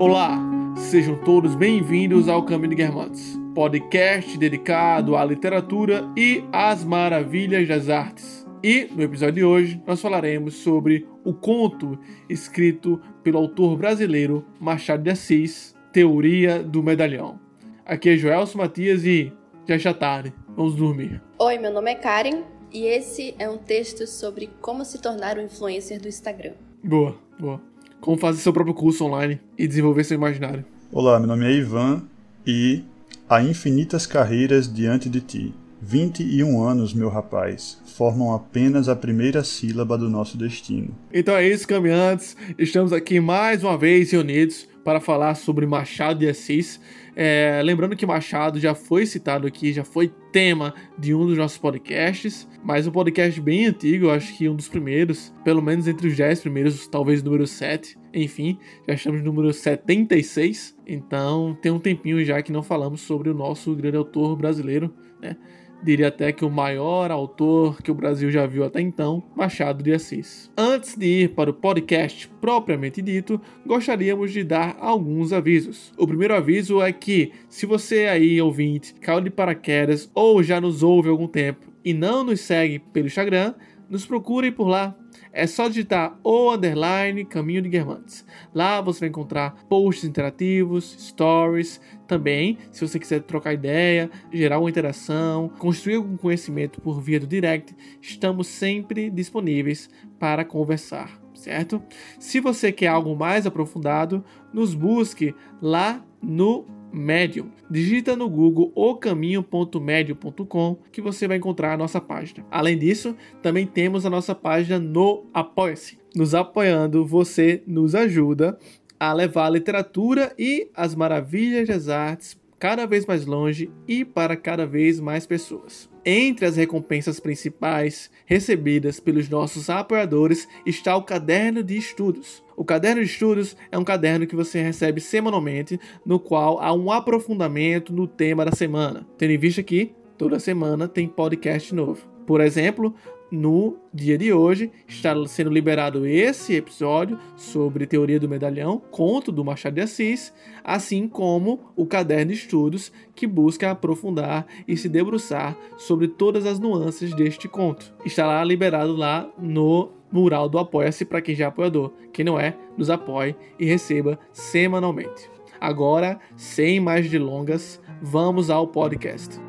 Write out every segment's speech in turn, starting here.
Olá, sejam todos bem-vindos ao Caminho de Guermantes, podcast dedicado à literatura e às maravilhas das artes. E no episódio de hoje nós falaremos sobre o conto escrito pelo autor brasileiro Machado de Assis, Teoria do Medalhão. Aqui é Joelson Matias e já está tarde, vamos dormir. Oi, meu nome é Karen e esse é um texto sobre como se tornar um influencer do Instagram. Boa, boa como fazer seu próprio curso online e desenvolver seu imaginário. Olá, meu nome é Ivan e há infinitas carreiras diante de ti. 21 anos, meu rapaz, formam apenas a primeira sílaba do nosso destino. Então é isso, caminhantes. Estamos aqui mais uma vez reunidos para falar sobre Machado de Assis. É, lembrando que Machado já foi citado aqui, já foi tema de um dos nossos podcasts, mas um podcast bem antigo, acho que um dos primeiros, pelo menos entre os 10 primeiros, talvez número 7. Enfim, já estamos no número 76, então tem um tempinho já que não falamos sobre o nosso grande autor brasileiro, né? Diria até que o maior autor que o Brasil já viu até então, Machado de Assis. Antes de ir para o podcast propriamente dito, gostaríamos de dar alguns avisos. O primeiro aviso é que, se você aí, ouvinte, caiu de paraquedas ou já nos ouve há algum tempo e não nos segue pelo Instagram, nos procure por lá é só digitar o underline Caminho de Guermantes. Lá você vai encontrar posts interativos, stories, também, se você quiser trocar ideia, gerar uma interação, construir algum conhecimento por via do direct, estamos sempre disponíveis para conversar, certo? Se você quer algo mais aprofundado, nos busque lá no Medium. Digita no Google ocaminho.medium.com que você vai encontrar a nossa página. Além disso, também temos a nossa página no Apoia-se. Nos apoiando, você nos ajuda a levar a literatura e as maravilhas das artes cada vez mais longe e para cada vez mais pessoas. Entre as recompensas principais recebidas pelos nossos apoiadores está o caderno de estudos. O caderno de estudos é um caderno que você recebe semanalmente, no qual há um aprofundamento no tema da semana. Tendo em vista que toda semana tem podcast novo. Por exemplo, no dia de hoje está sendo liberado esse episódio sobre teoria do medalhão, conto do Machado de Assis, assim como o caderno de estudos que busca aprofundar e se debruçar sobre todas as nuances deste conto. Está lá liberado lá no mural do Apoia-se para quem já é apoiador. Quem não é, nos apoie e receba semanalmente. Agora, sem mais delongas, vamos ao podcast.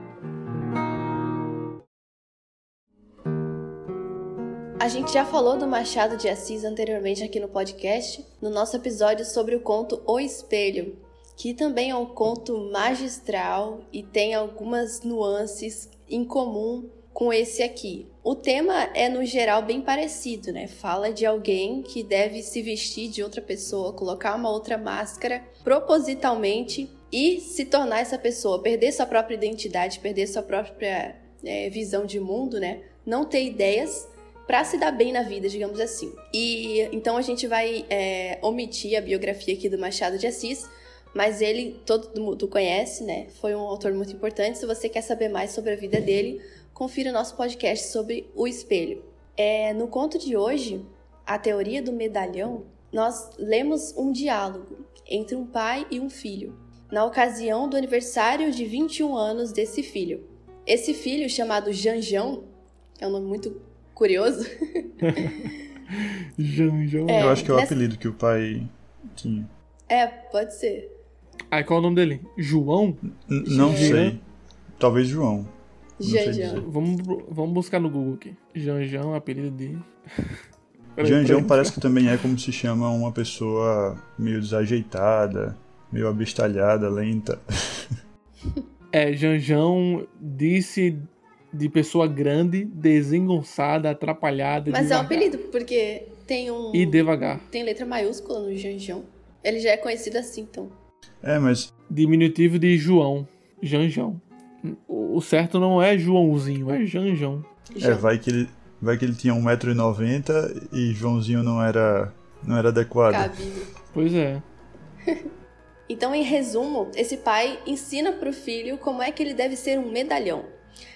A gente já falou do Machado de Assis anteriormente aqui no podcast, no nosso episódio sobre o conto O Espelho, que também é um conto magistral e tem algumas nuances em comum com esse aqui. O tema é no geral bem parecido, né? Fala de alguém que deve se vestir de outra pessoa, colocar uma outra máscara propositalmente e se tornar essa pessoa, perder sua própria identidade, perder sua própria é, visão de mundo, né? Não ter ideias para se dar bem na vida, digamos assim. E então a gente vai é, omitir a biografia aqui do Machado de Assis, mas ele todo mundo conhece, né? Foi um autor muito importante. Se você quer saber mais sobre a vida dele, confira o nosso podcast sobre o espelho. É, no conto de hoje, a teoria do medalhão, nós lemos um diálogo entre um pai e um filho, na ocasião do aniversário de 21 anos desse filho. Esse filho, chamado Janjão, é um nome muito curioso. Janjão. É, Eu acho que é o nessa... apelido que o pai tinha. É, pode ser. Ah, qual é o nome dele? João? N não sei. Talvez João. Janjão. Vamos, vamos buscar no Google aqui. Janjão, apelido dele. Janjão parece que também é como se chama uma pessoa meio desajeitada, meio abestalhada, lenta. É, Janjão disse de pessoa grande, desengonçada, atrapalhada. Mas devagar. é um apelido, porque tem um. E devagar. Tem letra maiúscula no Janjão. Ele já é conhecido assim, então. É, mas. Diminutivo de João. Janjão. O certo não é Joãozinho, é Janjão. É, vai que ele, vai que ele tinha 1,90m e Joãozinho não era, não era adequado. Cabível. Pois é. então, em resumo, esse pai ensina pro filho como é que ele deve ser um medalhão.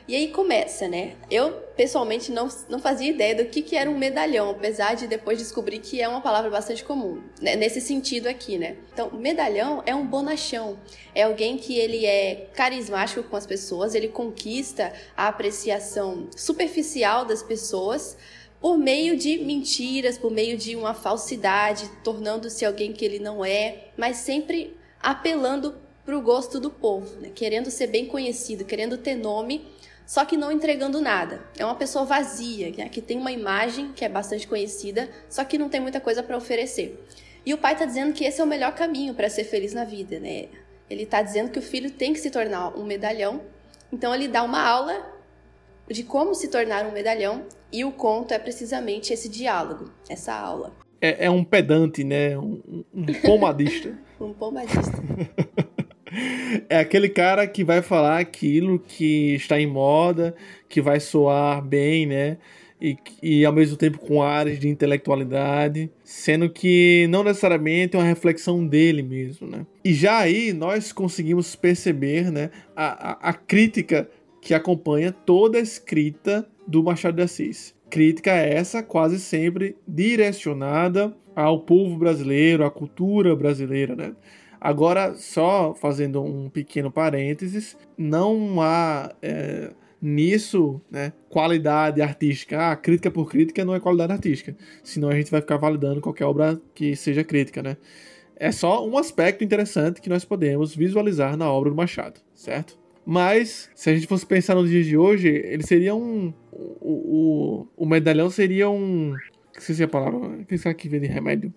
E aí começa, né? Eu, pessoalmente, não, não fazia ideia do que, que era um medalhão, apesar de depois descobrir que é uma palavra bastante comum, né? nesse sentido aqui, né? Então, medalhão é um bonachão, é alguém que ele é carismático com as pessoas, ele conquista a apreciação superficial das pessoas, por meio de mentiras, por meio de uma falsidade, tornando-se alguém que ele não é, mas sempre apelando para o gosto do povo, né? querendo ser bem conhecido, querendo ter nome só que não entregando nada. É uma pessoa vazia, né, que tem uma imagem que é bastante conhecida, só que não tem muita coisa para oferecer. E o pai está dizendo que esse é o melhor caminho para ser feliz na vida, né? Ele está dizendo que o filho tem que se tornar um medalhão. Então ele dá uma aula de como se tornar um medalhão e o conto é precisamente esse diálogo, essa aula. É, é um pedante, né? Um, um pomadista. um pomadista. É aquele cara que vai falar aquilo que está em moda, que vai soar bem, né? E, e ao mesmo tempo com áreas de intelectualidade, sendo que não necessariamente é uma reflexão dele mesmo, né? E já aí nós conseguimos perceber, né, a, a, a crítica que acompanha toda a escrita do Machado de Assis. Crítica essa quase sempre direcionada ao povo brasileiro, à cultura brasileira, né? Agora, só fazendo um pequeno parênteses, não há é, nisso né, qualidade artística. Ah, crítica por crítica não é qualidade artística. Senão a gente vai ficar validando qualquer obra que seja crítica, né? É só um aspecto interessante que nós podemos visualizar na obra do Machado, certo? Mas, se a gente fosse pensar nos dias de hoje, ele seria um. O, o, o medalhão seria um. Esqueci a palavra. Aquele cara que vende remédio.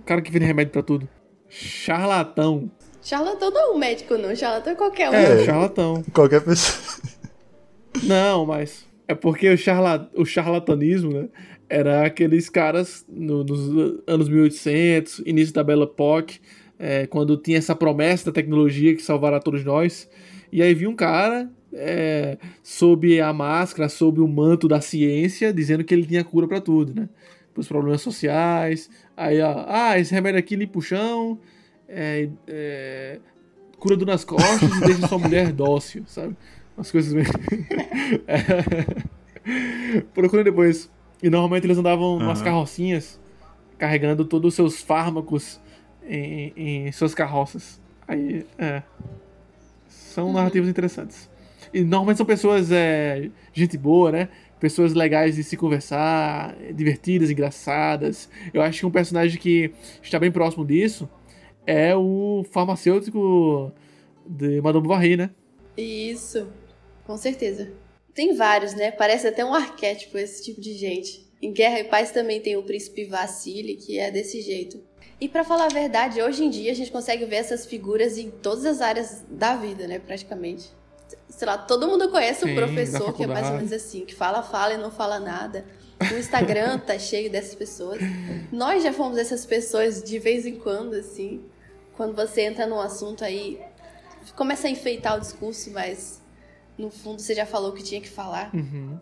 O cara que vende remédio para tudo. Charlatão. Charlatão não é um médico, não. Charlatão é qualquer um. É, charlatão. Qualquer pessoa. Não, mas é porque o, charla, o charlatanismo, né? Era aqueles caras no, nos anos 1800, início da Belle Époque, é, quando tinha essa promessa da tecnologia que salvará todos nós. E aí vinha um cara é, sob a máscara, sob o manto da ciência, dizendo que ele tinha cura para tudo, né? Para os problemas sociais, Aí, ó, ah, esse remédio aqui limpa o chão, é, é, cura dor nas costas e deixa sua mulher dócil, sabe? Umas coisas bem. é. Procurem depois. E normalmente eles andavam uhum. umas carrocinhas carregando todos os seus fármacos em, em suas carroças. Aí, é. São uhum. narrativas interessantes. E normalmente são pessoas, é, gente boa, né? Pessoas legais de se conversar, divertidas, engraçadas. Eu acho que um personagem que está bem próximo disso é o farmacêutico de Madame Bovary, né? Isso, com certeza. Tem vários, né? Parece até um arquétipo esse tipo de gente. Em Guerra e Paz também tem o príncipe Vassili, que é desse jeito. E para falar a verdade, hoje em dia a gente consegue ver essas figuras em todas as áreas da vida, né, praticamente sei lá, todo mundo conhece Sim, um professor que é mais ou menos assim, que fala, fala e não fala nada. O Instagram tá cheio dessas pessoas. Nós já fomos essas pessoas de vez em quando, assim. Quando você entra num assunto aí, começa a enfeitar o discurso, mas no fundo você já falou o que tinha que falar. Uhum.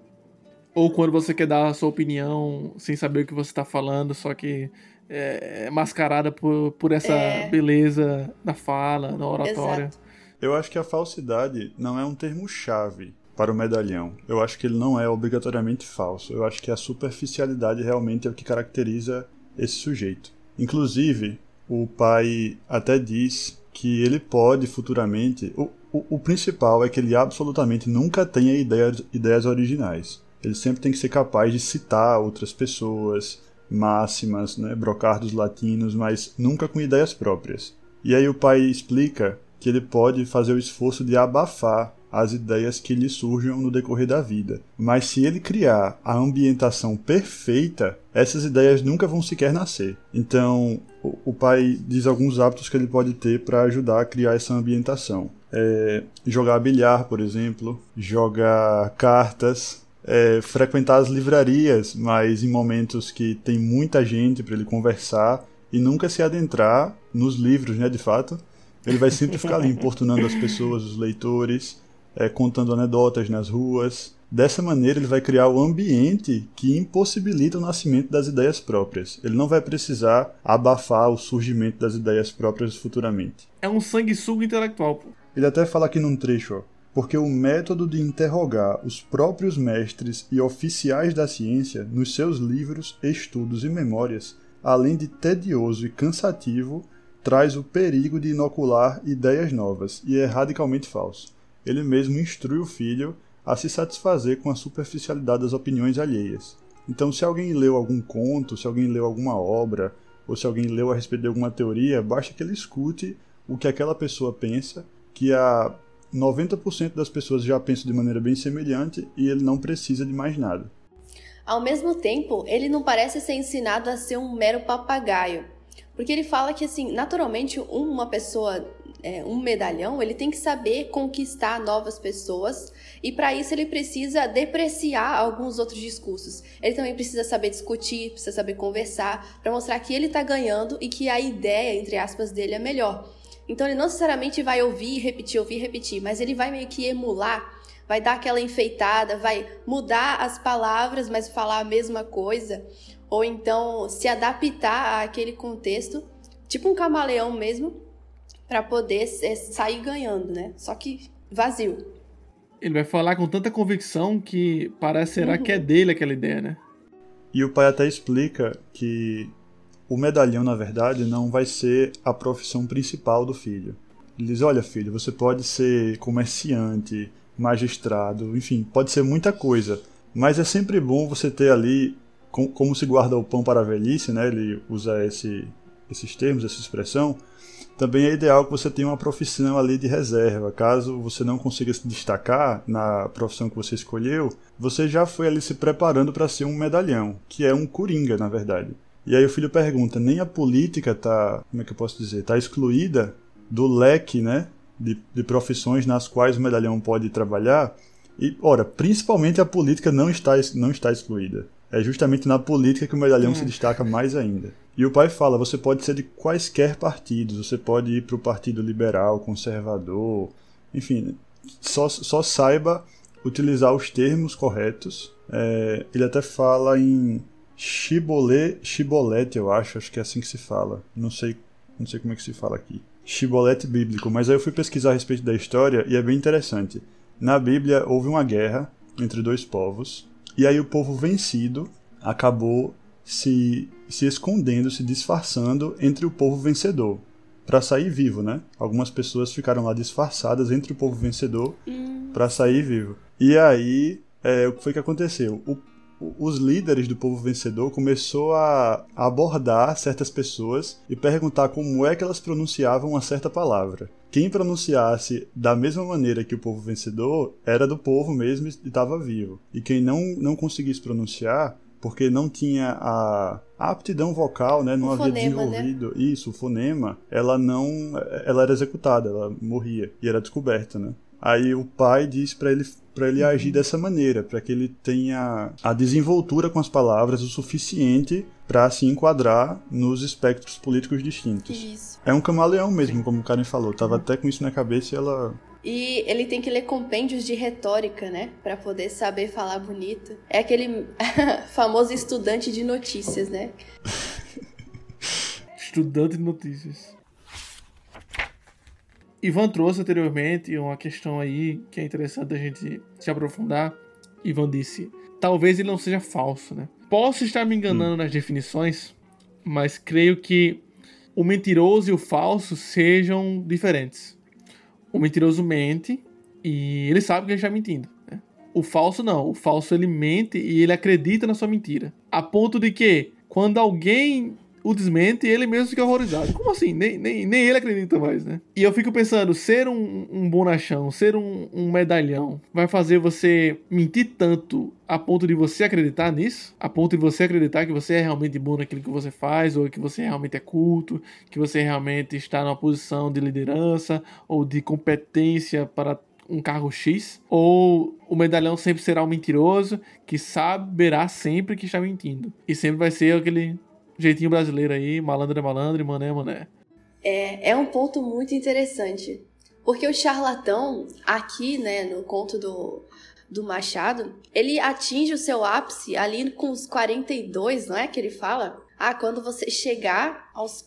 Ou quando você quer dar a sua opinião sem saber o que você está falando, só que é, é mascarada por, por essa é... beleza da fala, na oratória. Exato. Eu acho que a falsidade não é um termo-chave para o medalhão. Eu acho que ele não é obrigatoriamente falso. Eu acho que a superficialidade realmente é o que caracteriza esse sujeito. Inclusive, o pai até diz que ele pode futuramente. O, o, o principal é que ele absolutamente nunca tenha ideias, ideias originais. Ele sempre tem que ser capaz de citar outras pessoas, máximas, né, brocardos latinos, mas nunca com ideias próprias. E aí o pai explica que ele pode fazer o esforço de abafar as ideias que lhe surjam no decorrer da vida. Mas se ele criar a ambientação perfeita, essas ideias nunca vão sequer nascer. Então, o, pai diz alguns hábitos que ele pode ter para ajudar a criar essa ambientação. É, jogar bilhar, por exemplo, jogar cartas, é, frequentar as livrarias, mas em momentos que tem muita gente para ele conversar e nunca se adentrar nos livros, né, de fato, ele vai sempre ficar ali importunando as pessoas, os leitores, é, contando anedotas nas ruas. Dessa maneira, ele vai criar o ambiente que impossibilita o nascimento das ideias próprias. Ele não vai precisar abafar o surgimento das ideias próprias futuramente. É um sanguessuga intelectual, pô. Ele até fala aqui num trecho, ó. porque o método de interrogar os próprios mestres e oficiais da ciência nos seus livros, estudos e memórias, além de tedioso e cansativo, traz o perigo de inocular ideias novas e é radicalmente falso. Ele mesmo instrui o filho a se satisfazer com a superficialidade das opiniões alheias. Então, se alguém leu algum conto, se alguém leu alguma obra, ou se alguém leu a respeito de alguma teoria, basta que ele escute o que aquela pessoa pensa, que a 90% das pessoas já pensam de maneira bem semelhante e ele não precisa de mais nada. Ao mesmo tempo, ele não parece ser ensinado a ser um mero papagaio. Porque ele fala que, assim, naturalmente, uma pessoa, é, um medalhão, ele tem que saber conquistar novas pessoas e, para isso, ele precisa depreciar alguns outros discursos. Ele também precisa saber discutir, precisa saber conversar, para mostrar que ele está ganhando e que a ideia, entre aspas, dele é melhor. Então ele não necessariamente vai ouvir, repetir, ouvir, repetir, mas ele vai meio que emular, vai dar aquela enfeitada, vai mudar as palavras, mas falar a mesma coisa, ou então se adaptar àquele contexto, tipo um camaleão mesmo, para poder sair ganhando, né? Só que vazio. Ele vai falar com tanta convicção que parece será uhum. que é dele aquela ideia, né? E o pai até explica que o medalhão, na verdade, não vai ser a profissão principal do filho. Ele diz: Olha, filho, você pode ser comerciante, magistrado, enfim, pode ser muita coisa, mas é sempre bom você ter ali, como se guarda o pão para a velhice, né? Ele usa esse, esses termos, essa expressão. Também é ideal que você tenha uma profissão ali de reserva. Caso você não consiga se destacar na profissão que você escolheu, você já foi ali se preparando para ser um medalhão, que é um coringa, na verdade. E aí o filho pergunta: nem a política tá, como é que eu posso dizer, tá excluída do leque, né, de, de profissões nas quais o medalhão pode trabalhar? E, ora, principalmente a política não está, não está excluída. É justamente na política que o medalhão se hum. destaca mais ainda. E o pai fala: você pode ser de quaisquer partidos, você pode ir para o Partido Liberal, Conservador, enfim, só, só saiba utilizar os termos corretos. É, ele até fala em Chibolé, chibolete, eu acho, acho que é assim que se fala. Não sei, não sei como é que se fala aqui. Chibolete bíblico, mas aí eu fui pesquisar a respeito da história e é bem interessante. Na Bíblia houve uma guerra entre dois povos e aí o povo vencido acabou se, se escondendo, se disfarçando entre o povo vencedor para sair vivo, né? Algumas pessoas ficaram lá disfarçadas entre o povo vencedor hum. para sair vivo. E aí, é, o que foi que aconteceu? O os líderes do povo vencedor começou a abordar certas pessoas e perguntar como é que elas pronunciavam uma certa palavra. Quem pronunciasse da mesma maneira que o povo vencedor era do povo mesmo e estava vivo. E quem não, não conseguisse pronunciar, porque não tinha a, a aptidão vocal, né, não o havia fonema, né? desenvolvido né? isso, o fonema, ela não, ela era executada, ela morria e era descoberta, né? Aí o pai diz para ele para ele agir dessa maneira, para que ele tenha a desenvoltura com as palavras o suficiente para se enquadrar nos espectros políticos distintos. Isso. É um camaleão mesmo, como o Karen falou. Tava até com isso na cabeça e ela e ele tem que ler compêndios de retórica, né? Para poder saber falar bonito. É aquele famoso estudante de notícias, né? estudante de notícias. Ivan trouxe anteriormente uma questão aí que é interessante a gente se aprofundar. Ivan disse: talvez ele não seja falso, né? Posso estar me enganando hum. nas definições, mas creio que o mentiroso e o falso sejam diferentes. O mentiroso mente e ele sabe que ele está mentindo. Né? O falso não. O falso ele mente e ele acredita na sua mentira. A ponto de que quando alguém o desmente e ele mesmo fica horrorizado. Como assim? Nem, nem, nem ele acredita mais, né? E eu fico pensando, ser um, um bonachão, ser um, um medalhão, vai fazer você mentir tanto a ponto de você acreditar nisso? A ponto de você acreditar que você é realmente bom naquilo que você faz, ou que você realmente é culto, que você realmente está numa posição de liderança ou de competência para um cargo X, ou o medalhão sempre será um mentiroso que saberá sempre que está mentindo. E sempre vai ser aquele jeitinho brasileiro aí, malandro é malandro e mané é mané. É, é um ponto muito interessante. Porque o charlatão, aqui, né, no conto do, do Machado, ele atinge o seu ápice ali com os 42, não é que ele fala? Ah, quando você chegar aos,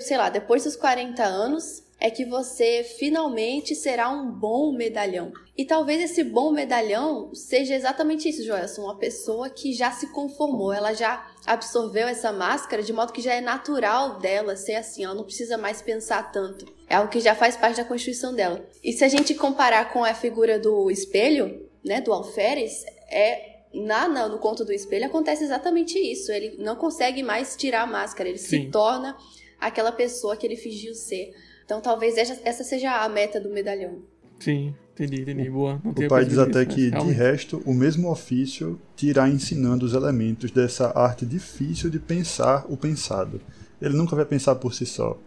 sei lá, depois dos 40 anos, é que você finalmente será um bom medalhão. E talvez esse bom medalhão seja exatamente isso, Joelson, uma pessoa que já se conformou, ela já absorveu essa máscara de modo que já é natural dela ser assim, ela não precisa mais pensar tanto. É algo que já faz parte da constituição dela. E se a gente comparar com a figura do espelho, né, do alferes, é na, na, no conto do espelho acontece exatamente isso. Ele não consegue mais tirar a máscara, ele Sim. se torna aquela pessoa que ele fingiu ser. Então talvez essa seja a meta do medalhão. Sim, entendi, entendi. Boa. Não o pai diz até que, de resto, o mesmo ofício te irá ensinando os elementos dessa arte difícil de pensar o pensado. Ele nunca vai pensar por si só.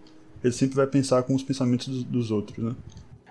Ele sempre vai pensar com os pensamentos dos, dos outros, né?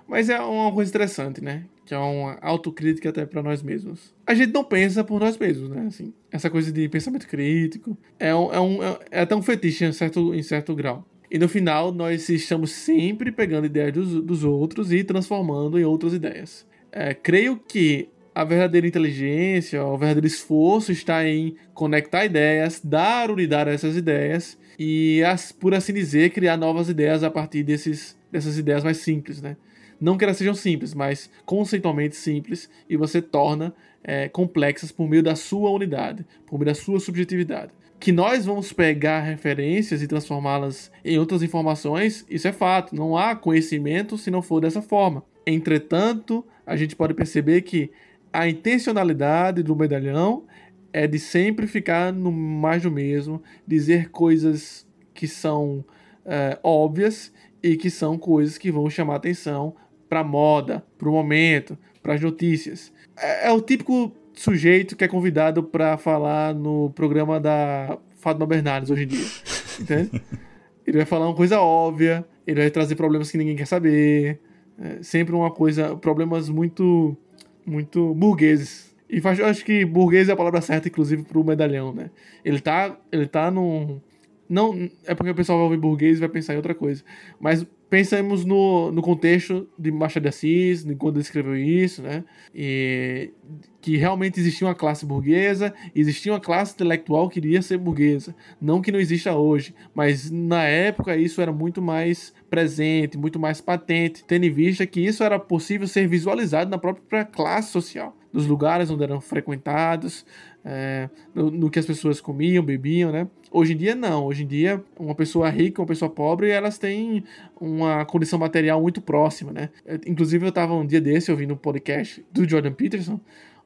Mas é uma coisa interessante, né? Que é uma autocrítica até para nós mesmos. A gente não pensa por nós mesmos, né? Assim, essa coisa de pensamento crítico é, um, é, um, é até um fetiche em certo, em certo grau. E no final, nós estamos sempre pegando ideias dos, dos outros e transformando em outras ideias. É, creio que a verdadeira inteligência, o verdadeiro esforço está em conectar ideias, dar unidade a essas ideias e, por assim dizer, criar novas ideias a partir desses, dessas ideias mais simples, né? Não que elas sejam simples, mas conceitualmente simples e você torna é, complexas por meio da sua unidade, por meio da sua subjetividade que nós vamos pegar referências e transformá-las em outras informações, isso é fato. Não há conhecimento se não for dessa forma. Entretanto, a gente pode perceber que a intencionalidade do medalhão é de sempre ficar no mais do mesmo, dizer coisas que são é, óbvias e que são coisas que vão chamar atenção para moda, para o momento, para as notícias. É, é o típico sujeito que é convidado para falar no programa da Fátima Bernardes hoje em dia. Entende? Ele vai falar uma coisa óbvia, ele vai trazer problemas que ninguém quer saber. É sempre uma coisa, problemas muito, muito burgueses. E faz, eu acho que burguês é a palavra certa, inclusive, pro medalhão, né? Ele tá, ele tá num. Não, é porque o pessoal vai ouvir burguês e vai pensar em outra coisa. Mas pensamos no, no contexto de Machado de Assis, de quando ele escreveu isso, né? E que realmente existia uma classe burguesa, existia uma classe intelectual que iria ser burguesa. Não que não exista hoje, mas na época isso era muito mais presente, muito mais patente, tendo em vista que isso era possível ser visualizado na própria classe social, dos lugares onde eram frequentados, é, no, no, que as pessoas comiam, bebiam, né? Hoje em dia não, hoje em dia uma pessoa rica, uma pessoa pobre, elas têm uma condição material muito próxima, né? É, inclusive eu estava um dia desse ouvindo um podcast do Jordan Peterson,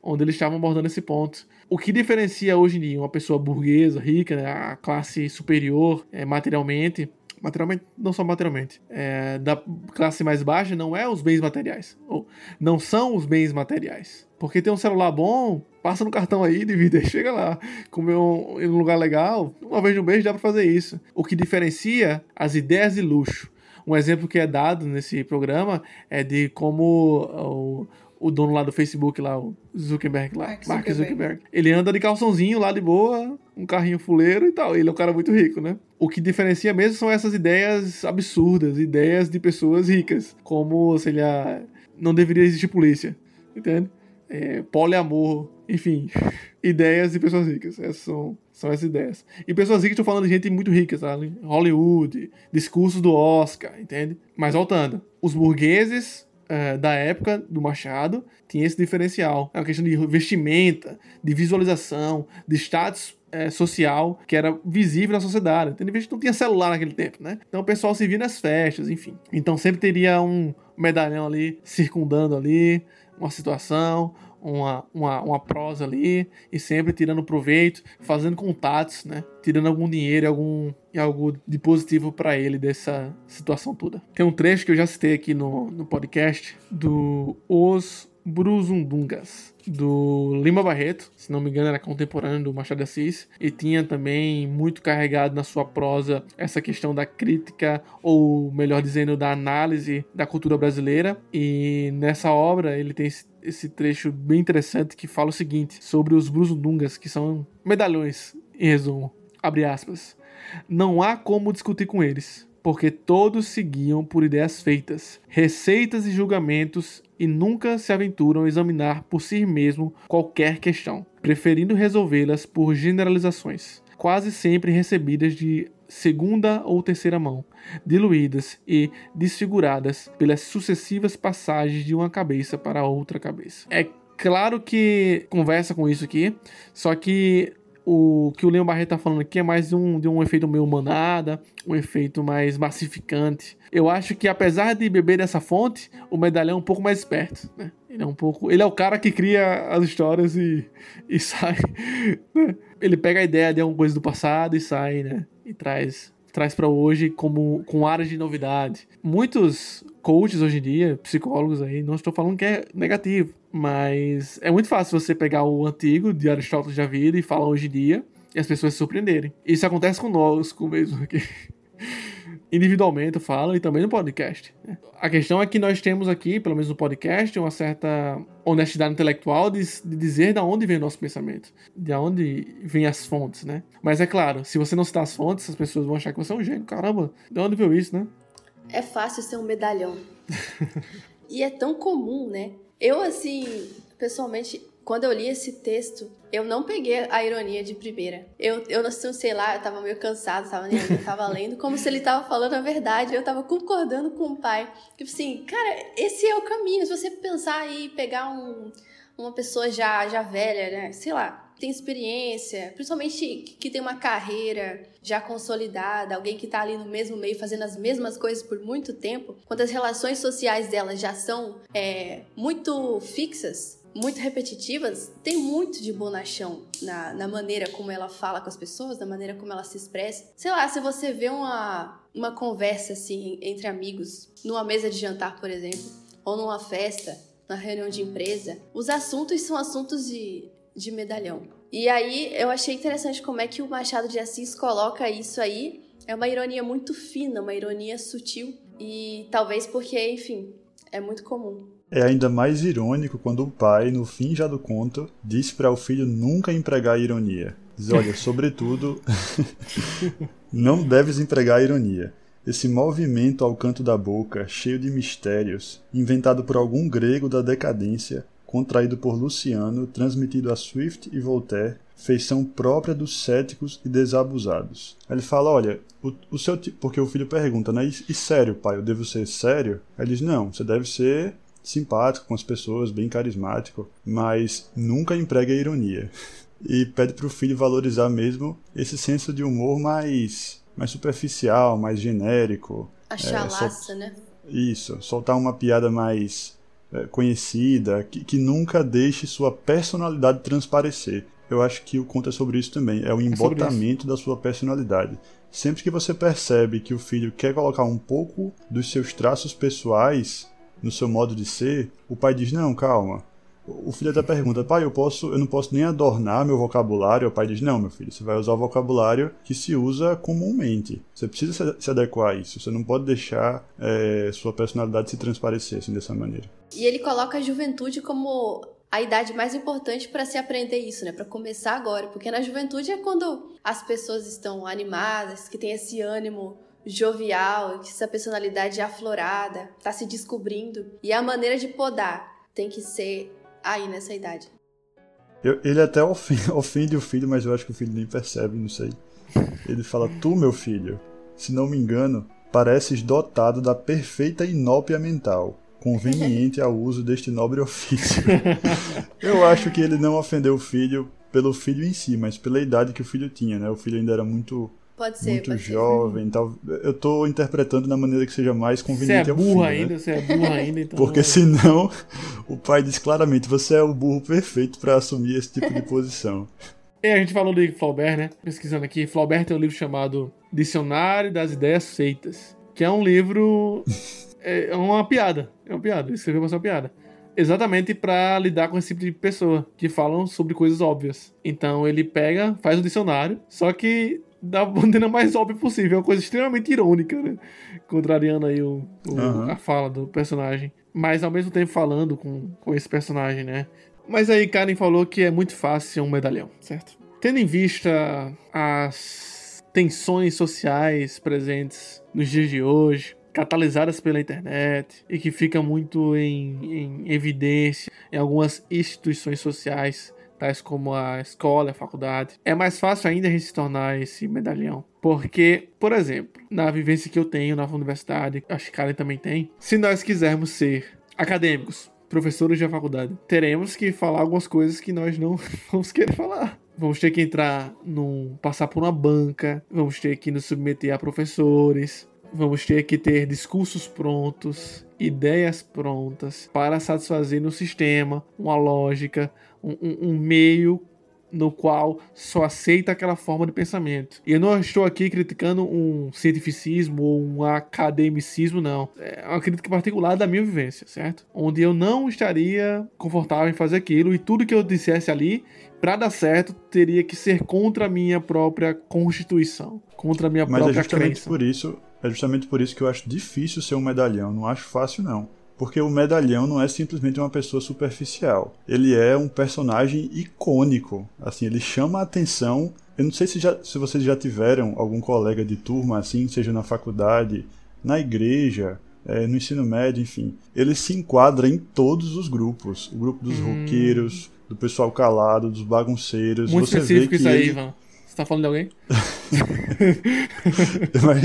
onde eles estavam abordando esse ponto. O que diferencia hoje em dia uma pessoa burguesa, rica, né, a classe superior é, materialmente, materialmente, não só materialmente, é, da classe mais baixa não é os bens materiais, ou não são os bens materiais. Porque tem um celular bom, passa no cartão aí, divide, chega lá, comer um, em um lugar legal, uma vez no mês dá para fazer isso. O que diferencia as ideias de luxo. Um exemplo que é dado nesse programa é de como o, o dono lá do Facebook, lá, o Zuckerberg, lá, Mark Zuckerberg. Mark Zuckerberg. Ele anda de calçãozinho lá de boa, um carrinho fuleiro e tal. Ele é um cara muito rico, né? O que diferencia mesmo são essas ideias absurdas, ideias de pessoas ricas, como, sei lá, não deveria existir polícia, entende? É, poliamor, enfim, ideias de pessoas ricas. Essas são, são essas ideias. E pessoas ricas, estou falando de gente muito rica, sabe? Hollywood, discursos do Oscar, entende? Mas voltando, os burgueses uh, da época do Machado tinha esse diferencial. É uma questão de vestimenta, de visualização, de status é, social que era visível na sociedade. Tendo em vista que não tinha celular naquele tempo, né? Então o pessoal se via nas festas, enfim. Então sempre teria um medalhão ali circundando ali uma situação, uma, uma, uma prosa ali e sempre tirando proveito, fazendo contatos, né? Tirando algum dinheiro e algum, algo de positivo para ele dessa situação toda. Tem um trecho que eu já citei aqui no, no podcast do Os Bruzundungas, do Lima Barreto, se não me engano era contemporâneo do Machado de Assis, e tinha também muito carregado na sua prosa essa questão da crítica, ou melhor dizendo, da análise da cultura brasileira, e nessa obra ele tem esse, esse trecho bem interessante que fala o seguinte, sobre os Bruzundungas, que são medalhões, em resumo, abre aspas. Não há como discutir com eles porque todos seguiam por ideias feitas, receitas e julgamentos e nunca se aventuram a examinar por si mesmo qualquer questão, preferindo resolvê-las por generalizações, quase sempre recebidas de segunda ou terceira mão, diluídas e desfiguradas pelas sucessivas passagens de uma cabeça para outra cabeça. É claro que conversa com isso aqui, só que o que o Leon Barreto tá falando aqui é mais um, de um efeito meio manada, um efeito mais massificante. Eu acho que apesar de beber dessa fonte, o medalhão é um pouco mais esperto, né? Ele é um pouco. Ele é o cara que cria as histórias e, e sai. Né? Ele pega a ideia de alguma coisa do passado e sai, né? E traz traz para hoje como com áreas de novidade. Muitos coaches hoje em dia, psicólogos aí, não estou falando que é negativo, mas é muito fácil você pegar o antigo de Aristóteles da vida e falar hoje em dia e as pessoas se surpreenderem. Isso acontece conosco mesmo aqui. individualmente eu falo e também no podcast. Né? A questão é que nós temos aqui, pelo menos no podcast, uma certa honestidade intelectual de, de dizer de onde vem o nosso pensamento, de onde vem as fontes, né? Mas é claro, se você não citar as fontes, as pessoas vão achar que você é um gênio. Caramba, de onde veio isso, né? É fácil ser um medalhão. e é tão comum, né? Eu, assim, pessoalmente, quando eu li esse texto, eu não peguei a ironia de primeira. Eu, eu não sei lá, eu tava meio cansado, tava, eu tava lendo, como se ele tava falando a verdade, eu tava concordando com o pai. Tipo assim, cara, esse é o caminho. Se você pensar e pegar um, uma pessoa já, já velha, né? Sei lá, tem experiência, principalmente que tem uma carreira já consolidada, alguém que tá ali no mesmo meio fazendo as mesmas coisas por muito tempo, quando as relações sociais dela já são é, muito fixas, muito repetitivas, tem muito de bonachão na, na maneira como ela fala com as pessoas, na maneira como ela se expressa. Sei lá, se você vê uma, uma conversa assim entre amigos, numa mesa de jantar, por exemplo, ou numa festa, na reunião de empresa, os assuntos são assuntos de, de medalhão. E aí eu achei interessante como é que o Machado de Assis coloca isso aí. É uma ironia muito fina, uma ironia sutil. E talvez porque, enfim, é muito comum. É ainda mais irônico quando o pai, no fim já do conto, diz para o filho nunca empregar ironia. Diz: olha, sobretudo, não deves empregar ironia. Esse movimento ao canto da boca, cheio de mistérios, inventado por algum grego da decadência, contraído por Luciano, transmitido a Swift e Voltaire, feição própria dos céticos e desabusados. Ele fala, olha, o, o seu porque o filho pergunta, né? E, e sério, pai, eu devo ser sério? Ele diz, não, você deve ser simpático com as pessoas, bem carismático, mas nunca emprega ironia. E pede para o filho valorizar mesmo esse senso de humor mais, mais superficial, mais genérico. A é, chalaça, é, né? Isso, soltar uma piada mais conhecida, que, que nunca deixe sua personalidade transparecer. Eu acho que o conto é sobre isso também, é o é embotamento é da sua personalidade. Sempre que você percebe que o filho quer colocar um pouco dos seus traços pessoais no seu modo de ser, o pai diz: Não, calma. O filho até pergunta: Pai, eu, posso, eu não posso nem adornar meu vocabulário? O pai diz: Não, meu filho, você vai usar o vocabulário que se usa comumente. Você precisa se adequar a isso. Você não pode deixar é, sua personalidade se transparecer assim, dessa maneira. E ele coloca a juventude como a idade mais importante para se aprender isso, né? Para começar agora, porque na juventude é quando as pessoas estão animadas, que tem esse ânimo jovial, que essa personalidade é aflorada, tá se descobrindo. E a maneira de podar tem que ser aí nessa idade. Eu, ele até ofende, ofende o filho, mas eu acho que o filho nem percebe, não sei. Ele fala: Tu, meu filho, se não me engano, pareces dotado da perfeita inópia mental, conveniente ao uso deste nobre ofício. eu acho que ele não ofendeu o filho pelo filho em si, mas pela idade que o filho tinha, né? O filho ainda era muito Pode ser. Muito pode jovem ser. tal. Eu tô interpretando da maneira que seja mais conveniente você é ao burro filho, ainda, né? Você é burro ainda, então. Porque senão o pai diz claramente: você é o burro perfeito para assumir esse tipo de posição. É, a gente falou de Flaubert, né? Pesquisando aqui, Flaubert tem um livro chamado Dicionário das Ideias Feitas, que é um livro. é uma piada. É uma piada. Ele escreveu pra ser uma piada exatamente para lidar com esse tipo de pessoa que falam sobre coisas óbvias. Então ele pega, faz um dicionário, só que da maneira mais óbvia possível. É uma coisa extremamente irônica, né? Contrariando aí o, o uhum. a fala do personagem. Mas ao mesmo tempo falando com, com esse personagem, né? Mas aí Karen falou que é muito fácil ser um medalhão, certo? Tendo em vista as tensões sociais presentes nos dias de hoje, catalisadas pela internet e que fica muito em, em evidência em algumas instituições sociais tais como a escola, a faculdade, é mais fácil ainda a gente se tornar esse medalhão. Porque, por exemplo, na vivência que eu tenho na universidade, acho que Karen também tem, se nós quisermos ser acadêmicos, professores da faculdade, teremos que falar algumas coisas que nós não vamos querer falar. Vamos ter que entrar num. passar por uma banca, vamos ter que nos submeter a professores, vamos ter que ter discursos prontos, ideias prontas para satisfazer no sistema uma lógica, um, um, um meio no qual só aceita aquela forma de pensamento. E eu não estou aqui criticando um cientificismo ou um academicismo, não. É uma crítica particular da minha vivência, certo? Onde eu não estaria confortável em fazer aquilo e tudo que eu dissesse ali, para dar certo, teria que ser contra a minha própria constituição, contra a minha Mas é própria é justamente crença. por isso, é justamente por isso que eu acho difícil ser um medalhão, não acho fácil não. Porque o medalhão não é simplesmente uma pessoa superficial. Ele é um personagem icônico. Assim, ele chama a atenção. Eu não sei se, já, se vocês já tiveram algum colega de turma assim, seja na faculdade, na igreja, é, no ensino médio, enfim. Ele se enquadra em todos os grupos. O grupo dos hum. roqueiros, do pessoal calado, dos bagunceiros. Muito Você específico vê que isso aí, ele... Ivan. Você tá falando de alguém? Mas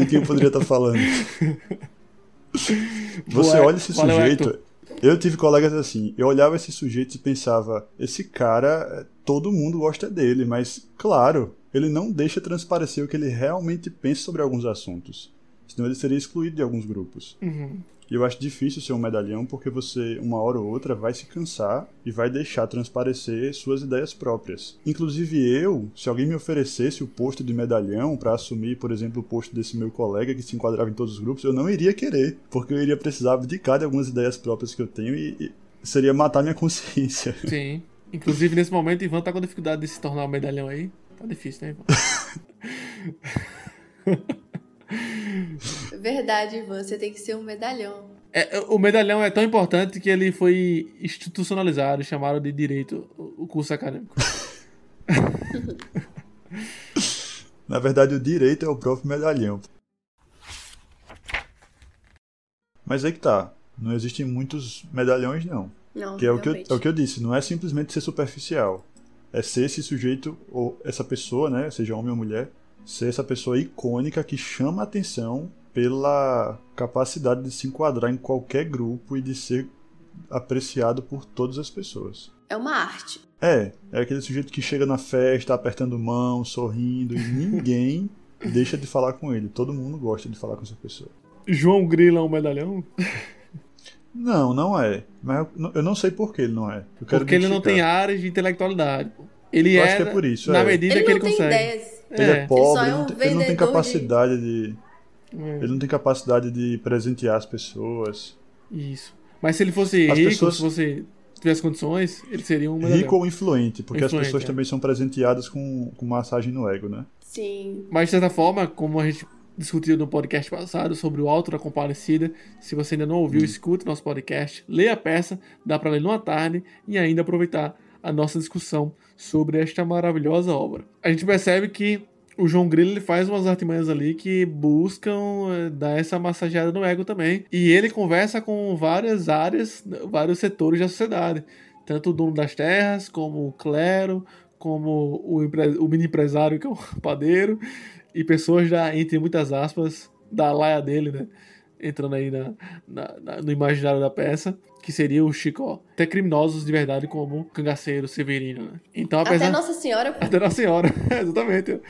de quem eu poderia estar falando? Você Boa, olha esse sujeito. Eu tive colegas assim, eu olhava esse sujeito e pensava, esse cara, todo mundo gosta dele, mas, claro, ele não deixa transparecer o que ele realmente pensa sobre alguns assuntos. Senão ele seria excluído de alguns grupos. Uhum. E eu acho difícil ser um medalhão porque você, uma hora ou outra, vai se cansar e vai deixar transparecer suas ideias próprias. Inclusive eu, se alguém me oferecesse o posto de medalhão para assumir, por exemplo, o posto desse meu colega que se enquadrava em todos os grupos, eu não iria querer, porque eu iria precisar abdicar de algumas ideias próprias que eu tenho e, e seria matar minha consciência. Sim. Inclusive, nesse momento, Ivan tá com dificuldade de se tornar um medalhão aí. Tá difícil, né, Ivan? Verdade, Ivan, você tem que ser um medalhão. É, o medalhão é tão importante que ele foi institucionalizado, chamaram de direito o curso acadêmico. Na verdade, o direito é o próprio medalhão. Mas aí que tá. Não existem muitos medalhões, não. Não, Que é o que, eu, é o que eu disse, não é simplesmente ser superficial. É ser esse sujeito, ou essa pessoa, né, seja homem ou mulher, ser essa pessoa icônica que chama a atenção pela capacidade de se enquadrar em qualquer grupo e de ser apreciado por todas as pessoas. É uma arte. É, é aquele sujeito que chega na festa apertando mão, sorrindo, e ninguém deixa de falar com ele. Todo mundo gosta de falar com essa pessoa. João Grilo é um medalhão? Não, não é. Mas eu, eu não sei por que ele não é. Eu quero Porque ele não tem áreas de intelectualidade. Ele Eu é, acho que é por isso, na é. medida Ele que não ele tem consegue. ideias. Ele é, É. pobre, Ele ele, só é não um tem, ele não tem vendedor de- capacidade de... É, Ele não tem capacidade de presentear as pessoas. Isso. Mas se ele fosse As rico, pessoas- se você tivesse condições, ele seria um medalhão. Rico ou influente, porque Influente, as pessoas é. também são presenteadas com, com massagem no ego, né? Sim. Mas de certa forma, como a gente discutiu no podcast passado sobre o Alto da Compadecida, se você ainda não ouviu, Hum. escute nosso podcast, leia a peça, dá pra ler numa tarde e ainda aproveitar a nossa discussão sobre esta maravilhosa obra. A gente percebe que o João Grilo ele faz umas artimanhas ali que buscam eh, dar essa massageada no ego também. E ele conversa com várias áreas, vários setores da sociedade. Tanto o dono das terras, como o clero, como o, o mini empresário, que é o padeiro, e pessoas da, entre muitas aspas, da laia dele, né? Entrando aí na, na- na- no imaginário da peça, que seria o Chicó. Até criminosos de verdade, como o cangaceiro Severino, né? Então, apesar... Até Nossa Senhora. Até Nossa Senhora, exatamente.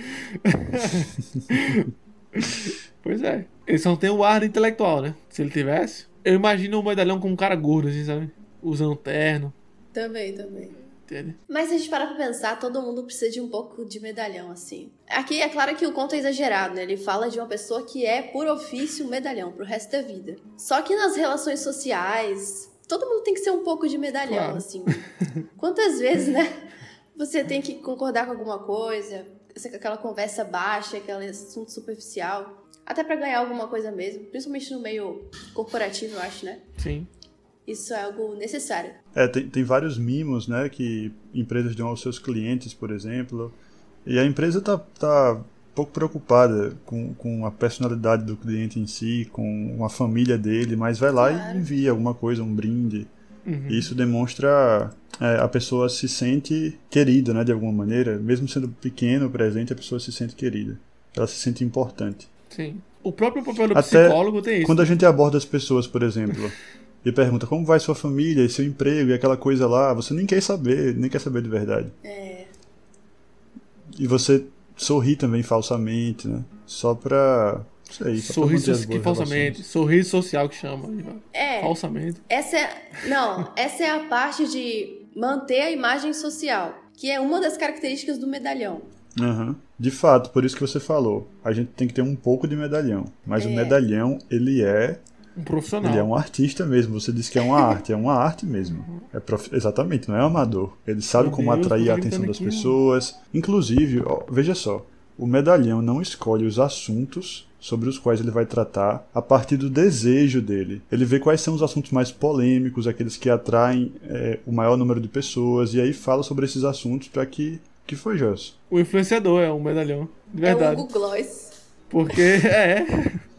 pois é. Ele só não tem o ar intelectual, né? Se ele tivesse. Eu imagino um medalhão com um cara gordo, assim, sabe? Usando terno, Também, também. entende? Mas se a gente parar pra pensar, todo mundo precisa de um pouco de medalhão, assim. Aqui é claro que o conto é exagerado, né? Ele fala de uma pessoa que é, por ofício, um medalhão pro resto da vida. Só que nas relações sociais, todo mundo tem que ser um pouco de medalhão, Claro. assim. Quantas vezes, né? Você tem que concordar com alguma coisa, aquela conversa baixa, aquele assunto superficial. Até pra ganhar alguma coisa mesmo, principalmente no meio corporativo, eu acho, né? Sim. Isso é algo necessário. É, tem, tem vários mimos, né, que empresas dão aos seus clientes, por exemplo. E a empresa tá, tá pouco preocupada com, com a personalidade do cliente em si, com a família dele, mas vai lá Claro. e envia alguma coisa, um brinde. Uhum. Isso demonstra é, a pessoa se sente querida, né, de alguma maneira, mesmo sendo pequeno, presente, a pessoa se sente querida. Ela se sente importante. Sim. O próprio papel do Até psicólogo tem isso. Quando a gente aborda as pessoas, por exemplo, e pergunta como vai sua família e seu emprego e aquela coisa lá, você nem quer saber, nem quer saber de verdade. É. E você sorri também falsamente, né? Só pra. Sei, sorriso que falsamente. Sorriso social que chama. É. Falsamente. Essa é. Não, essa é a parte de manter a imagem social, que é uma das características do medalhão. Uhum. De fato, por isso que você falou, a gente tem que ter um pouco de medalhão. Mas é. o medalhão, ele é um profissional. Ele é um artista mesmo. Você disse que é uma arte, é uma arte mesmo. É prof... Exatamente, não é amador. Ele sabe Meu como Deus, atrair a atenção das aqui, pessoas. Inclusive, ó, veja só, o medalhão não escolhe os assuntos sobre os quais ele vai tratar a partir do desejo dele. Ele vê quais são os assuntos mais polêmicos, aqueles que atraem é, o maior número de pessoas, e aí fala sobre esses assuntos para que. que foi, Joss? O influenciador é um medalhão. De verdade. É o Hugo Gloss. Porque é.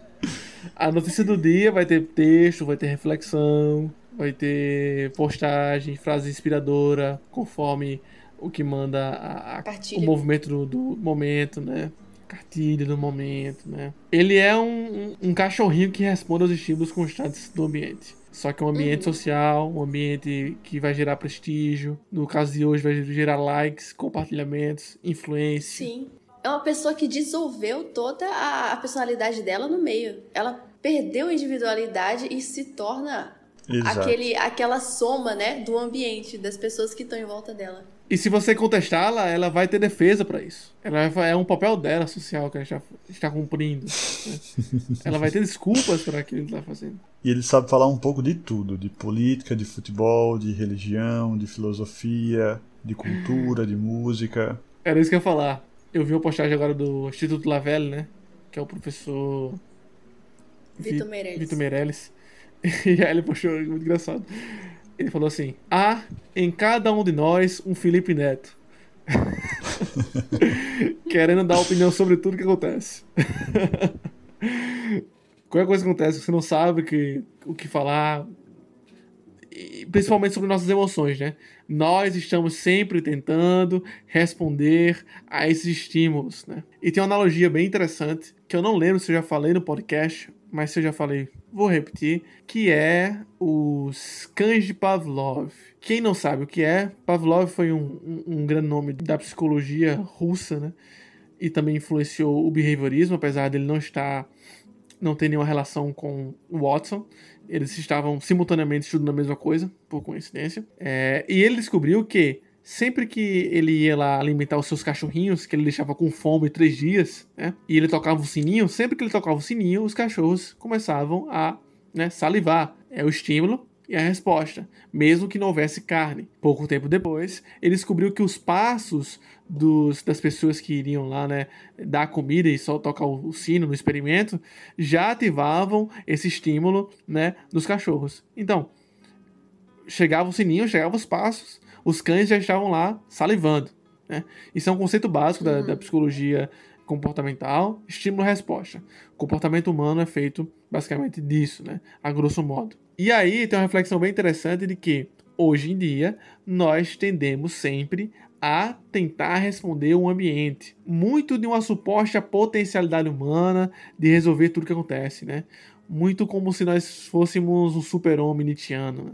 A notícia do dia vai ter texto, vai ter reflexão, vai ter postagem, frase inspiradora, conforme o que manda a, a, o movimento do, do, momento, né? Cartilha do momento, né? Ele é um, um, cachorrinho que responde aos estímulos constantes do ambiente. Só que é um ambiente uhum. social, um ambiente que vai gerar prestígio. No caso de hoje, vai gerar likes, compartilhamentos, influência. Sim é uma pessoa que dissolveu toda a, personalidade dela no meio. Ela perdeu a individualidade e se torna aquele, aquela soma, né, do ambiente, das pessoas que estão em volta dela. E se você contestá-la, ela vai ter defesa para isso. Ela vai, é um papel dela social que ela está, está cumprindo. Né? ela vai ter desculpas para aquilo que está fazendo. E ele sabe falar um pouco de tudo: de política, de futebol, de religião, de filosofia, de cultura, de música. Era isso que eu ia falar eu vi uma postagem agora do Instituto Lavelle, né? Que é o professor Vitor Meirelles. Vitor Meirelles. E aí ele postou, muito engraçado. Ele falou assim: há em cada um de nós um Felipe Neto. Querendo dar opinião sobre tudo que acontece. Qualquer coisa que acontece, você não sabe que, o que falar, principalmente sobre nossas emoções, né? Nós estamos sempre tentando responder a esses estímulos, né? E tem uma analogia bem interessante, que eu não lembro se eu já falei no podcast, mas se eu já falei, vou repetir, que é os cães de Pavlov. Quem não sabe o que é, Pavlov foi um, um, um grande nome da psicologia russa, né? E também influenciou o behaviorismo, apesar dele não estar não ter nenhuma relação com Watson. Eles estavam simultaneamente estudando a mesma coisa, por coincidência. É, e ele descobriu que sempre que ele ia lá alimentar os seus cachorrinhos, que ele deixava com fome três dias, né? E ele tocava o sininho, sempre que ele tocava o sininho, os cachorros começavam a né, salivar. É o estímulo e a resposta, mesmo que não houvesse carne. Pouco tempo depois, ele descobriu que os passos dos, das pessoas que iriam lá, né, dar comida e só tocar o, o sino no experimento, já ativavam esse estímulo, né, dos cachorros. Então, chegava o sininho, chegavam os passos, os cães já estavam lá salivando, né? Isso é um conceito básico da, da psicologia comportamental, estímulo-resposta. Comportamento humano é feito basicamente disso, né? A grosso modo. E aí tem uma reflexão bem interessante de que hoje em dia nós tendemos sempre a tentar responder o ambiente, muito de uma suposta potencialidade humana de resolver tudo que acontece, né? Muito como se nós fôssemos um super-homem nietzschiano, né?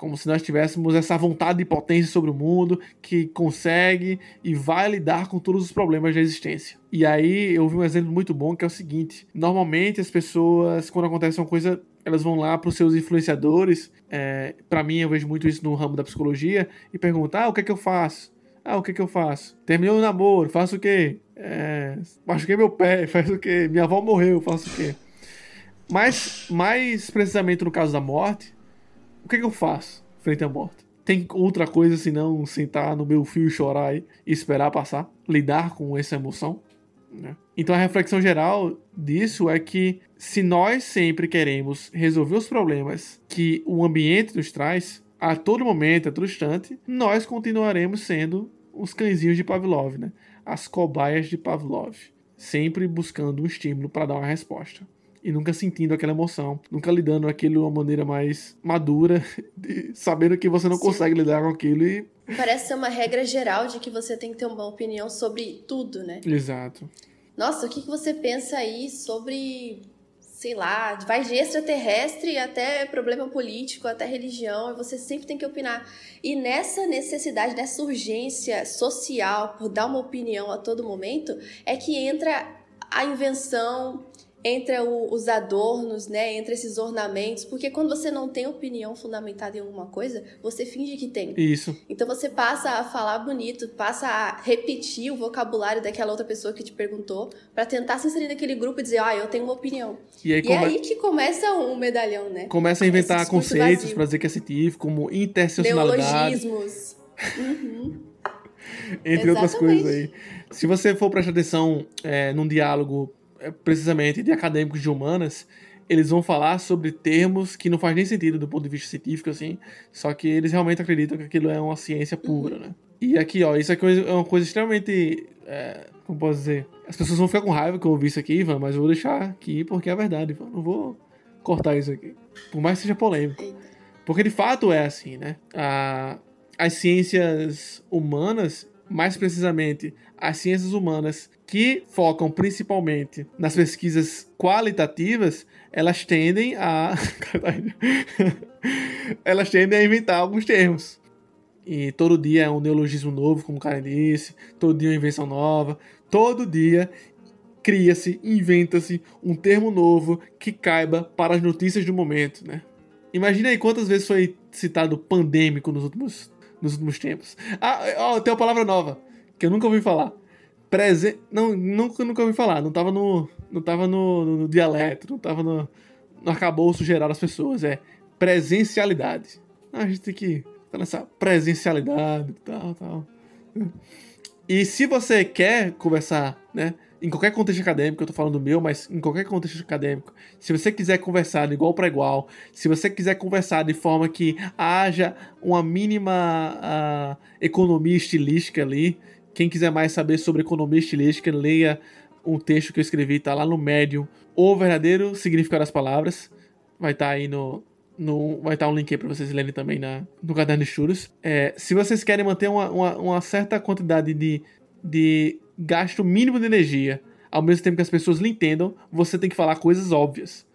Como se nós tivéssemos essa vontade de potência sobre o mundo que consegue e vai lidar com todos os problemas da existência. E aí eu vi um exemplo muito bom que é o seguinte: normalmente as pessoas, quando acontece uma coisa, elas vão lá para os seus influenciadores. É, para mim, eu vejo muito isso no ramo da psicologia e perguntam: ah, o que é que eu faço? Ah, o que é que eu faço? Terminou o namoro, faço o quê? É, machuquei meu pé, faço o quê? Minha avó morreu, faço o quê? Mas, mais precisamente no caso da morte, o que, é que eu faço frente à morte? Tem outra coisa senão sentar no meu fio e chorar e esperar passar? Lidar com essa emoção? Né? Então a reflexão geral disso é que se nós sempre queremos resolver os problemas que o ambiente nos traz, a todo momento, a todo instante, nós continuaremos sendo os cãezinhos de Pavlov, né? as cobaias de Pavlov, sempre buscando um estímulo para dar uma resposta. E nunca sentindo aquela emoção, nunca lidando aquilo de uma maneira mais madura, de, sabendo que você não Sim. consegue lidar com aquilo e Parece ser uma regra geral de que você tem que ter uma opinião sobre tudo, né? Exato. Nossa, o que, que você pensa aí sobre, sei lá, vai de extraterrestre até problema político, até religião, e você sempre tem que opinar. E nessa necessidade, nessa urgência social por dar uma opinião a todo momento, é que entra a invenção entre o, os adornos, né, entre esses ornamentos, porque quando você não tem opinião fundamentada em alguma coisa, você finge que tem. Isso. Então você passa a falar bonito, passa a repetir o vocabulário daquela outra pessoa que te perguntou, para tentar se inserir naquele grupo e dizer, ah, eu tenho uma opinião. E, aí, e come... aí que começa um medalhão, né? Começa a inventar conceitos para dizer que é científico, como interseccionalidade. Neologismos. Uhum. Entre outras coisas aí. Se você for prestar atenção é, num diálogo precisamente de acadêmicos de humanas, eles vão falar sobre termos que não faz nem sentido do ponto de vista científico, assim, só que eles realmente acreditam que aquilo é uma ciência pura, né? E aqui, ó, isso aqui é uma coisa extremamente. É, como posso dizer? As pessoas vão ficar com raiva que eu ouvi isso aqui, Ivan, mas eu vou deixar aqui porque é verdade, Ivan. Não vou cortar isso aqui. Por mais que seja polêmico. Porque de fato é assim, né? A, as ciências humanas, mais precisamente as ciências humanas que focam principalmente nas pesquisas qualitativas, elas tendem a. elas tendem a inventar alguns termos. E todo dia é um neologismo novo, como o cara disse, todo dia é uma invenção nova, todo dia cria-se, inventa-se um termo novo que caiba para as notícias do momento, né? Imagina aí quantas vezes foi citado pandêmico nos últimos, nos últimos tempos. Ah, ó, tem uma palavra nova, que eu nunca ouvi falar presente. Não, nunca, nunca ouvi falar. Não tava no. Não tava no, no, no dialeto, não tava no, no arcabouço geral das pessoas. É presencialidade. A gente tem que estar nessa presencialidade e tal, tal. E se você quer conversar, né? Em qualquer contexto acadêmico, eu tô falando do meu, mas em qualquer contexto acadêmico, se você quiser conversar de igual para igual, se você quiser conversar de forma que haja uma mínima uh, economia estilística ali, quem quiser mais saber sobre economia estilística, leia um texto que eu escrevi, tá lá no Medium, O Verdadeiro Significado das Palavras. Vai estar tá aí no, no, vai estar tá um link aí para vocês lerem também na, no caderno de churros. É, se vocês querem manter uma, uma, uma, certa quantidade de, de gasto mínimo de energia, ao mesmo tempo que as pessoas lhe entendam, você tem que falar coisas óbvias.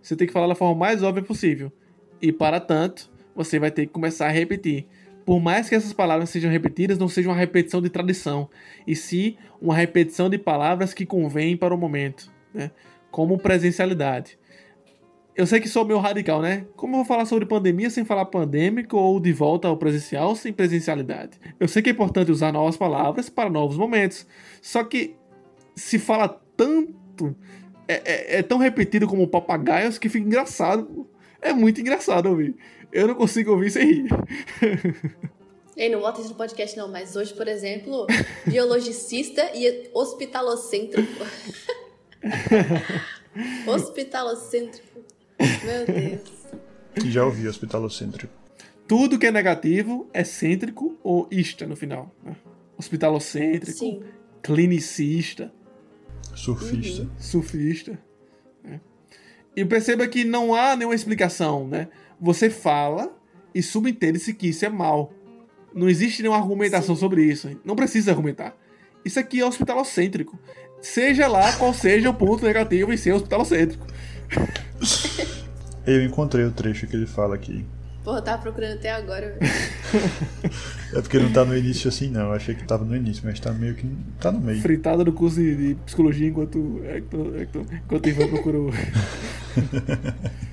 Você tem que falar da forma mais óbvia possível. E para tanto, você vai ter que começar a repetir por mais que essas palavras sejam repetidas, não seja uma repetição de tradição, e sim uma repetição de palavras que convêm para o momento, né? como presencialidade. Eu sei que sou meio radical, né? Como eu vou falar sobre pandemia sem falar pandêmico ou de volta ao presencial sem presencialidade? Eu sei que é importante usar novas palavras para novos momentos, só que se fala tanto, é, é, é tão repetido como papagaios que fica engraçado. É muito engraçado ouvir. Eu não consigo ouvir sem rir. Ei, não bota isso no podcast não, mas hoje, por exemplo, biologicista e hospitalocêntrico. hospitalocêntrico. Meu Deus. Já ouvi hospitalocêntrico. Tudo que é negativo é cêntrico ou ista no final. Né? Hospitalocêntrico, Sim. clinicista. Surfista. Uhum. Surfista. Né? E perceba que não há nenhuma explicação, né? Você fala e subentende-se que isso é mal. Não existe nenhuma argumentação Sim. sobre isso. Não precisa argumentar. Isso aqui é hospitalocêntrico. Seja lá qual seja o ponto negativo em ser hospitalocêntrico. Eu encontrei o trecho que ele fala aqui. Porra, eu tava procurando até agora. é porque não tá no início assim, não. Eu achei que tava no início, mas tá meio que. tá no meio. Fritada no curso de, psicologia enquanto. Enquanto, enquanto Ivan procurou.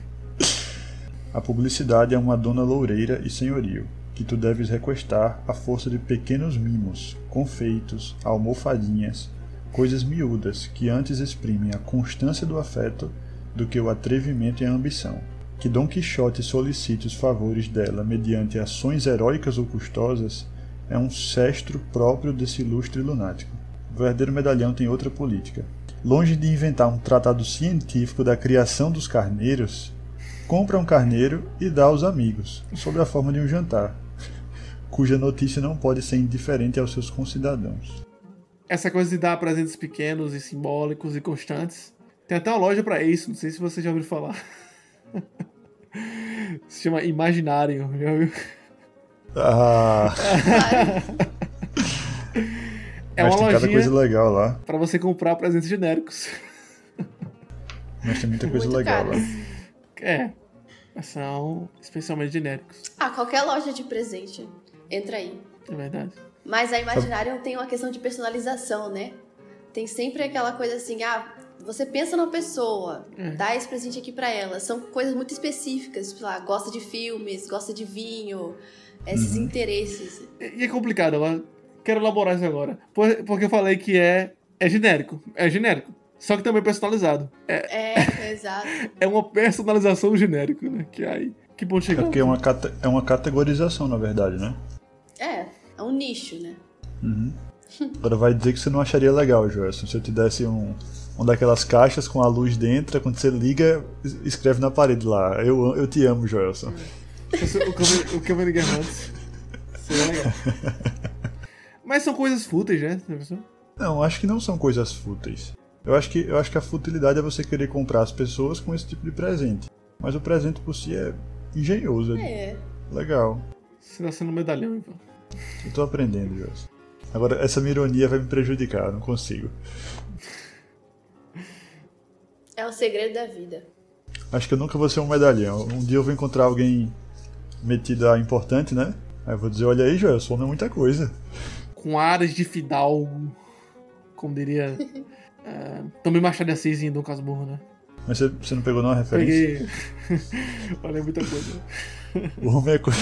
A publicidade é uma dona loureira e senhorio, que tu deves requestar à força de pequenos mimos, confeitos, almofadinhas, coisas miúdas que antes exprimem a constância do afeto do que o atrevimento e a ambição. Que Dom Quixote solicite os favores dela mediante ações heróicas ou custosas é um sestro próprio desse ilustre lunático. O verdadeiro medalhão tem outra política. Longe de inventar um tratado científico da criação dos carneiros, compra um carneiro e dá aos amigos, sob a forma de um jantar, cuja notícia não pode ser indiferente aos seus concidadãos. Essa coisa de dar presentes pequenos e simbólicos e constantes Tem até uma loja pra isso, não sei se você já ouviu falar. Se chama Imaginário, já ouviu? Ah, É mas uma tem cada coisa legal lá. pra você comprar presentes genéricos. Mas tem muita coisa Muito legal lá. É, são especialmente genéricos, Ah, qualquer loja de presente. Entra aí. é verdade. Mas a Imaginário tem uma questão de personalização, né? Tem sempre aquela coisa assim, ah, você pensa numa pessoa, É. dá esse presente aqui pra ela. São coisas muito específicas, sei lá, gosta de filmes, gosta de vinho, esses Uhum. interesses. E é complicado, eu quero elaborar isso agora. Por- Porque eu falei que é, é genérico. É genérico. Só que também personalizado. É, É, exato. é uma personalização genérico, né? Que aí. Que ponto É chegamos? porque é uma, cate- é uma categorização, na verdade, né? É, é um nicho, né? Uhum. Agora vai dizer que você não acharia legal, Joelson, se eu te desse um, uma daquelas caixas com a luz dentro, quando você liga, es- escreve na parede lá. Eu, eu te amo, Joelson. O Cameron- O Cameron Guerrantes. Seria legal. Mas são coisas fúteis, né? Não, acho que não são coisas fúteis. Eu acho que, eu acho que a futilidade é você querer comprar as pessoas com esse tipo de presente. Mas o presente por si é engenhoso, é É. legal. Você tá sendo um medalhão, então. Eu tô aprendendo, Joelson. Agora, essa minha ironia vai me prejudicar, eu não consigo. É o segredo da vida. Acho que eu nunca vou ser um medalhão. Um dia eu vou encontrar alguém metido a importante, né? Aí eu vou dizer, olha aí, Joelson, não é muita coisa. Com áreas de fidalgo. Como diria. é, também Machado de Assis em Dom Casmurro, né? Mas você, você não pegou nenhuma referência? Peguei. Olha, muita coisa. O homem é coisa.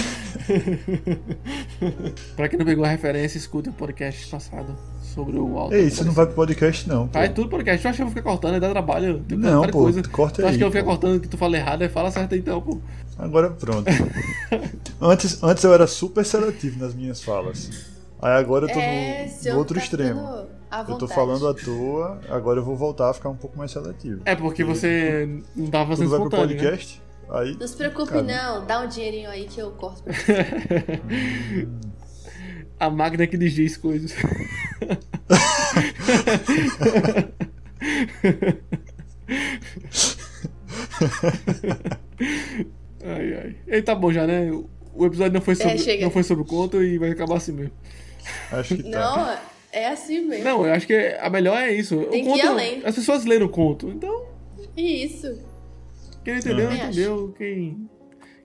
Pra quem não pegou a referência, escuta o podcast passado sobre o alto. Ei, você não vai pro podcast, não. Pô. Vai tudo podcast. Tu acha que eu vou ficar cortando? É dar trabalho. Tem Não, várias pô, coisas. corta Tu acha aí, que eu vou ficar cortando que tu fala errado? Aí fala certo então, pô. Agora pronto. antes, antes eu era super seletivo nas minhas falas. Aí agora eu tô é, no, outro tá extremo. ficando à Eu tô vontade. falando à toa, agora eu vou voltar a ficar um pouco mais seletivo. É porque você não tava Tudo fazendo vai pro espontâneo, né? podcast? Aí. Não se preocupe, Cara. não. Dá um dinheirinho aí que eu corto pra você. A máquina que diz coisas. ai, ai. E tá bom já, né? O episódio não foi sobre, chega. não foi sobre o conto e vai acabar assim mesmo. Acho que tá. Não, é assim mesmo. Não, eu acho que a melhor é isso. Tem o que ir conto, além. As pessoas leram o conto. Então, Isso. quem não entendeu, não entendeu. Quem,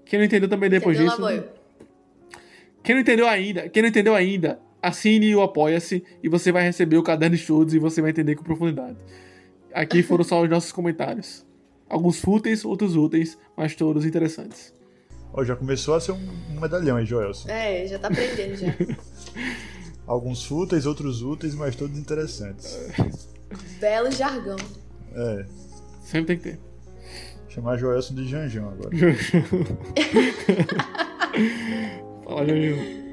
quem não entendeu também depois Entendeu, disso. Laboio? Quem não entendeu ainda, quem não entendeu ainda, assine o Apoia-se e você vai receber o caderno de estudos e você vai entender com profundidade. Aqui foram só os nossos comentários. Alguns fúteis, outros úteis, mas todos interessantes. Ó, já começou a ser um, medalhão aí, Joelson. É, já tá aprendendo já. Alguns fúteis, outros úteis, mas todos interessantes. Belo jargão. É. Sempre tem que ter. Chamar Joelson de Janjão agora. Fala, Janil.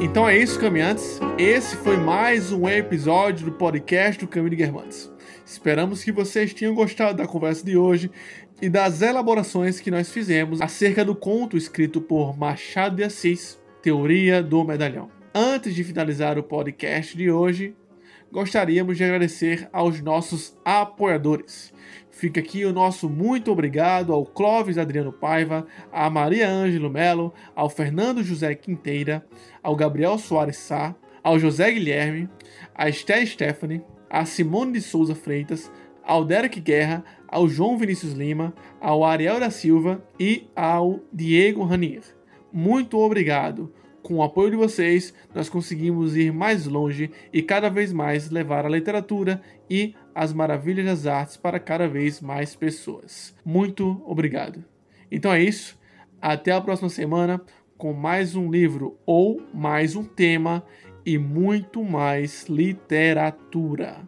Então é isso, caminhantes. Esse foi mais um episódio do podcast do Caminho de Guermantes. Esperamos que vocês tenham gostado da conversa de hoje e das elaborações que nós fizemos acerca do conto escrito por Machado de Assis, Teoria do Medalhão. Antes de finalizar o podcast de hoje, gostaríamos de agradecer aos nossos apoiadores. Fica aqui o nosso muito obrigado ao Clóvis Adriano Paiva, à Maria Ângelo Melo, ao Fernando José Quinteira, ao Gabriel Soares Sá, ao José Guilherme, à Esté Stephanie, à Simone de Souza Freitas, ao Derek Guerra, ao João Vinícius Lima, ao Ariel da Silva e ao Diego Ranier. Muito obrigado! Com o apoio de vocês, nós conseguimos ir mais longe e cada vez mais levar a literatura e as maravilhas das artes para cada vez mais pessoas. Muito obrigado. Então é isso. Até a próxima semana com mais um livro ou mais um tema e muito mais literatura.